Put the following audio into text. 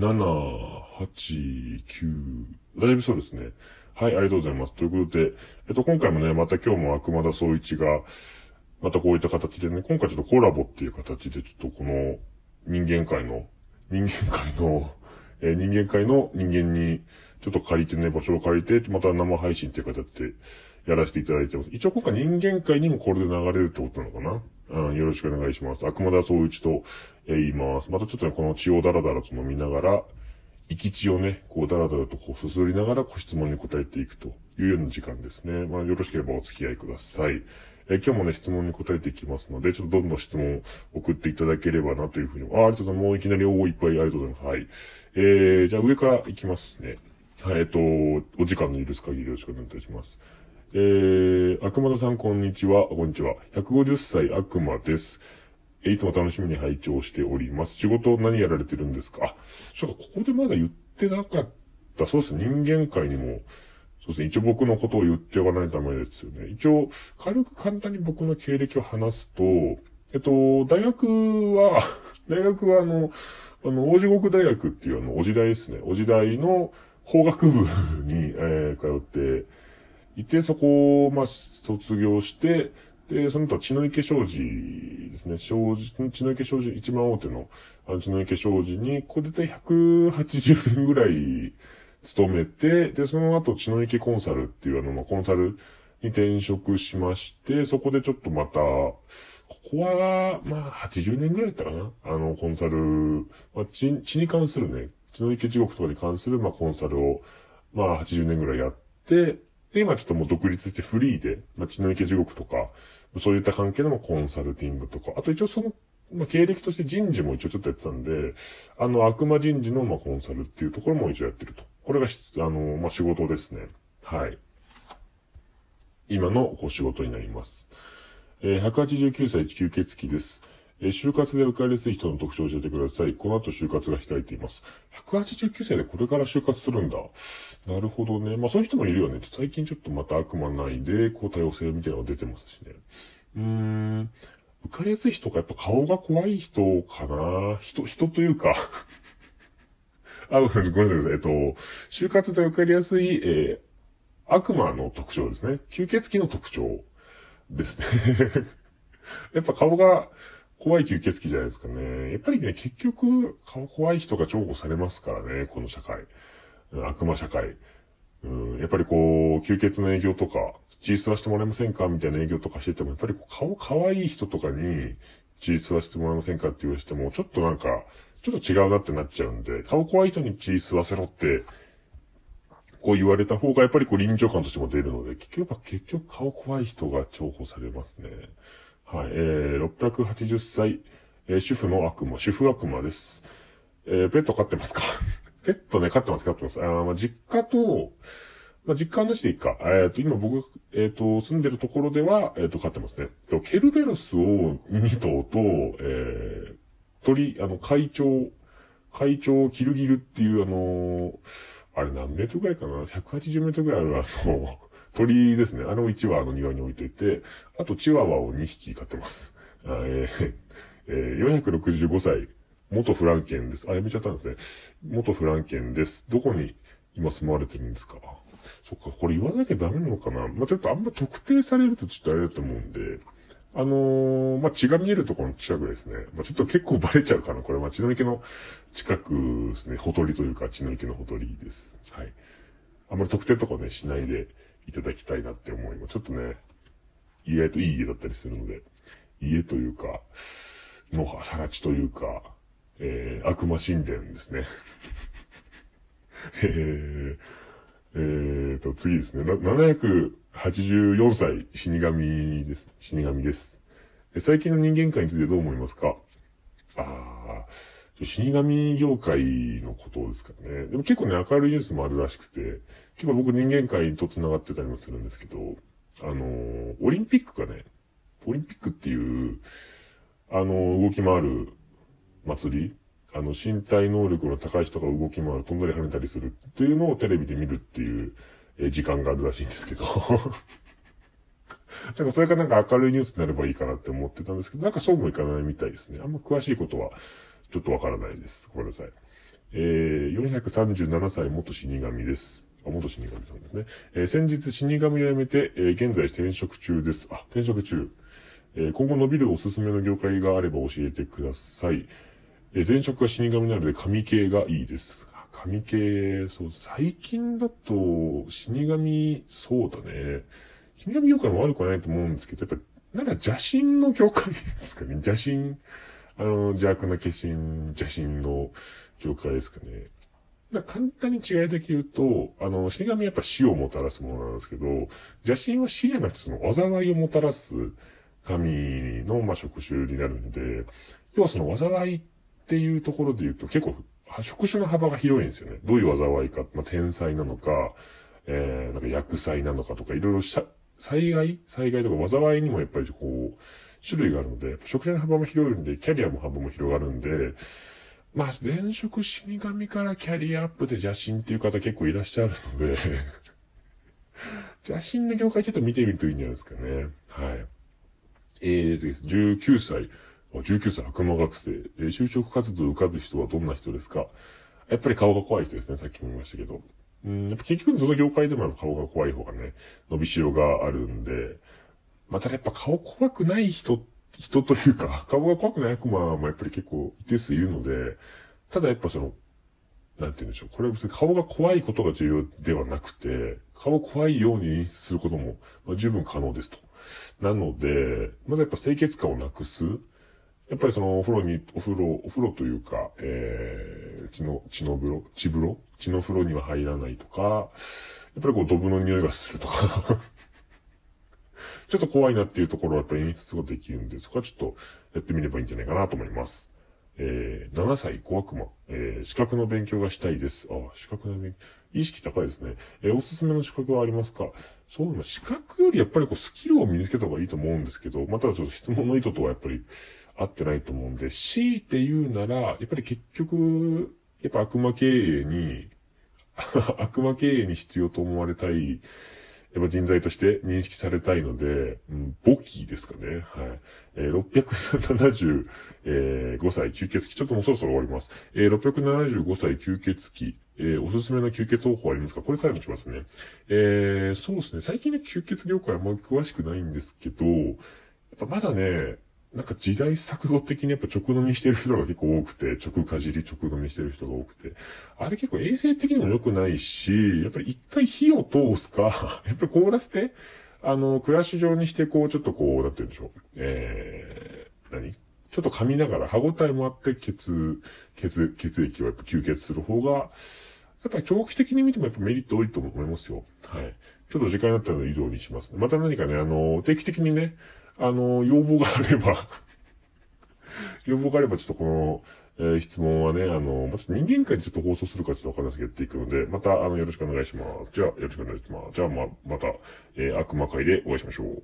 7、8、9、だいぶそうですね。はい、ありがとうございます。ということで、えっと、今回もね、また今日も悪魔田総一が、またこういった形でね、今回ちょっとコラボっていう形で、ちょっとこの人間界の、人間界の、えー、人間界の人間に、ちょっと借りてね、場所を借りて、また生配信っていう形でやらせていただいてます。一応今回人間界にもこれで流れるってことなのかな？うん、よろしくお願いします。悪魔田総一と、えー、言います。またちょっとね、この血をダラダラと飲みながら、生き血をね、こうダラダラとこうすすりながらご質問に答えていくというような時間ですね。まあよろしければお付き合いください。え今日もね、質問に答えていきますので、ちょっとどんどん質問を送っていただければなというふうに。あ、ありがとうございます。もういきなり大いっぱいありがとうございます。はい。えー、じゃあ上からいきますね。はい、えっと、お時間の許す限りよろしくお願いいたします。えー、悪魔田さんこんにちは。こんにちは。150歳悪魔です。いつも楽しみに拝聴しております。仕事何やられてるんですか？あ、そうか、ここでまだ言ってなかった。そうですね、人間界にも、そうですね、一応僕のことを言っておかないためですよね。一応、軽く簡単に僕の経歴を話すと、えっと、大学は、大学はあの、あの、王子国大学っていうあの、お時代ですね。お時代の法学部に、えー、通っていて、そこを、まあ、卒業して、で、その後、血の池商事ですね。商事、血の池商事、一番大手の、あの、血の池商事に、ここで180年ぐらい勤めて、で、その後、血の池コンサルっていうあの、まあ、コンサルに転職しまして、そこでちょっとまた、ここは、まあ、80年ぐらいだったかな。あの、コンサル、まあ、血、血に関するね、血の池地獄とかに関する、まあ、コンサルを、まあ、80年ぐらいやって、で、今ちょっともう独立してフリーで、まあ、血の池地獄とか、そういった関係のコンサルティングとか、あと一応その、まあ、経歴として人事も一応ちょっとやってたんで、あの、悪魔人事の、ま、コンサルっていうところも一応やってると。これが、あの、まあ、仕事ですね。はい。今の、こう、仕事になります。えー、189歳吸血鬼です。え、就活で受かりやすい人の特徴を教えてください。この後就活が控えています。189歳でこれから就活するんだ。なるほどね。まあそういう人もいるよね。最近ちょっとまた悪魔内で、こう多様性みたいなのが出てますしね。うーん。受かりやすい人か、やっぱ顔が怖い人かな。人、人というか あ、ごめんなさい。えっと、就活で受かりやすい、えー、悪魔の特徴ですね。吸血鬼の特徴ですね やっぱ顔が怖い吸血鬼じゃないですかね。やっぱりね、結局、顔怖い人が重宝されますからね、この社会。悪魔社会。うん、やっぱりこう、吸血の営業とか、血吸わしてもらえませんかみたいな営業とかしてても、やっぱりこう顔可愛い人とかに、血吸わしてもらえませんかって言われても、ちょっとなんか、ちょっと違うなってなっちゃうんで、顔怖い人に血吸わせろって、こう言われた方がやっぱりこう臨場感としても出るので、結局、結局顔怖い人が重宝されますね。はい、えー、680歳、えー、主婦の悪魔、主婦悪魔です。えー、ペット飼ってますか？ペットね、飼ってます、飼ってます。あまあ、実家と、まあ、実家話でいいか。えっ、ー、と、今僕、えっ、ー、と、住んでるところでは、えっ、ー、と、飼ってますね。ケルベロスを2頭と、えー、鳥、あの、会長、会長キルギルっていう、あのあれ何メートルぐらいかな ?180 メートルぐらいある、あの、鳥ですね。あの1羽の庭に置いといて、あとチワワを2匹飼ってます。えー、えー、465歳、元フランケンです。あ、やめちゃったんですね。元フランケンです。どこに今住まわれてるんですか？そっか、これ言わなきゃダメなのかなまあ、ちょっとあんま特定されるとちょっとあれだと思うんで、あのー、まあ、血が見えるところの近くですね。まあ、ちょっと結構バレちゃうかな。これ、まあ、血の池の近くですね。ほとりというか、血の池のほとりです。はい。あんまり特定とかね、しないで、いただきたいなって思います。ちょっとね、意外といい家だったりするので、家というか、のさら地というか、えー、悪魔神殿ですね。えー、えーと、次ですね。784歳死神です。死神です。最近の人間界についてどう思いますか？ああ、死神業界のことですかね。でも結構ね、明るいニュースもあるらしくて、結構僕人間界と繋がってたりもするんですけど、あの、オリンピックがね、オリンピックっていう、あの、動き回る祭りあの、身体能力の高い人が動き回る、飛んだり跳ねたりするっていうのをテレビで見るっていう、時間があるらしいんですけど なんかそれがなんか明るいニュースになればいいかなって思ってたんですけど、なんかそうもいかないみたいですね。あんま詳しいことはちょっとわからないです。ごめんなさい。えー、437歳元死神です。あ、元死神さんですね。えー、先日死神を辞めて、えー、現在転職中です。あ、転職中。えー、今後伸びるおすすめの業界があれば教えてください。えー、前職は死神なので神系がいいです。神系、そう、最近だと死神、そうだね。死神業界も悪くはないと思うんですけど、やっぱなんか邪神の業界ですかね。邪神、あの、邪悪な化身、邪神の業界ですかね。簡単に違いだけ言うと、あの、死神はやっぱ死をもたらすものなんですけど、邪神は死じゃなくてその災いをもたらす神の、まあ、職種になるんで、要はその災いっていうところで言うと結構、職種の幅が広いんですよね。どういう災いか、まあ、天災なのか、えー、なんか薬災なのかとか、いろいろ災害？災害とか災いにもやっぱりこう、種類があるので、職種の幅も広いんで、キャリアも幅も広がるんで、まあ、前職死神からキャリアアップで邪神っていう方結構いらっしゃるので邪神の業界ちょっと見てみるといいんじゃないですかね。はい。えー、次です。19歳。19歳悪魔学生。えー、就職活動を受かる人はどんな人ですか？やっぱり顔が怖い人ですね。さっきも言いましたけど。うん、やっぱ結局その業界でも顔が怖い方がね、伸びしろがあるんで、またやっぱ顔怖くない人、人というか、顔が怖くない悪魔もやっぱり結構一定数いるので、ただやっぱその、なんて言うんでしょう。これは別に顔が怖いことが重要ではなくて、顔怖いようにすることも、まあ、十分可能ですと。なので、まずやっぱ清潔感をなくす。やっぱりそのお風呂に、お風呂、お風呂というか、えー、血の、血の風呂、血風呂？血の風呂には入らないとか、やっぱりこう、ドブの匂いがするとか ちょっと怖いなっていうところはやっぱり演出ができるんで、そこはちょっとやってみればいいんじゃないかなと思います。えー、7歳小悪魔、えー、資格の勉強がしたいです。あ、資格の勉強、意識高いですね。えー、おすすめの資格はありますか？そう、資格よりやっぱりこうスキルを身につけた方がいいと思うんですけど、まただちょっと質問の意図とはやっぱり合ってないと思うんで、強いて言うなら、やっぱり結局、やっぱ悪魔経営に、悪魔経営に必要と思われたい、やっぱ人材として認識されたいので、うん、簿記ですかね。はい。えー、675、えー、歳吸血鬼。ちょっともうそろそろ終わります。えー、675歳吸血鬼。えー、おすすめの吸血方法ありますか？これ最後にしますね。えー、そうですね。最近の吸血業界はあんまり詳しくないんですけど、やっぱまだね、なんか時代錯誤的にやっぱ直飲みしてる人が結構多くて、直かじり直飲みしてる人が多くて、あれ結構衛生的にも良くないし、やっぱり一回火を通すか、やっぱり凍らせて、あの、暮らし上にしてこう、ちょっとこう、なんて言うんでしょう。えー、何？ちょっと噛みながら歯応えもあって血、血、血液をやっぱ吸血する方が、やっぱり長期的に見てもやっぱメリット多いと思いますよ。はい。ちょっと時間になったので以上にします。また何かね、あの、定期的にね、あの、要望があれば 要望があればちょっとこの、えー、質問はね、あの、ま、人間界でちょっと放送するかちょっとわかんないですけど、やっていくので、また、あの、よろしくお願いします。じゃあ、よろしくお願いします。じゃあ、ま、また、えー、悪魔界でお会いしましょう。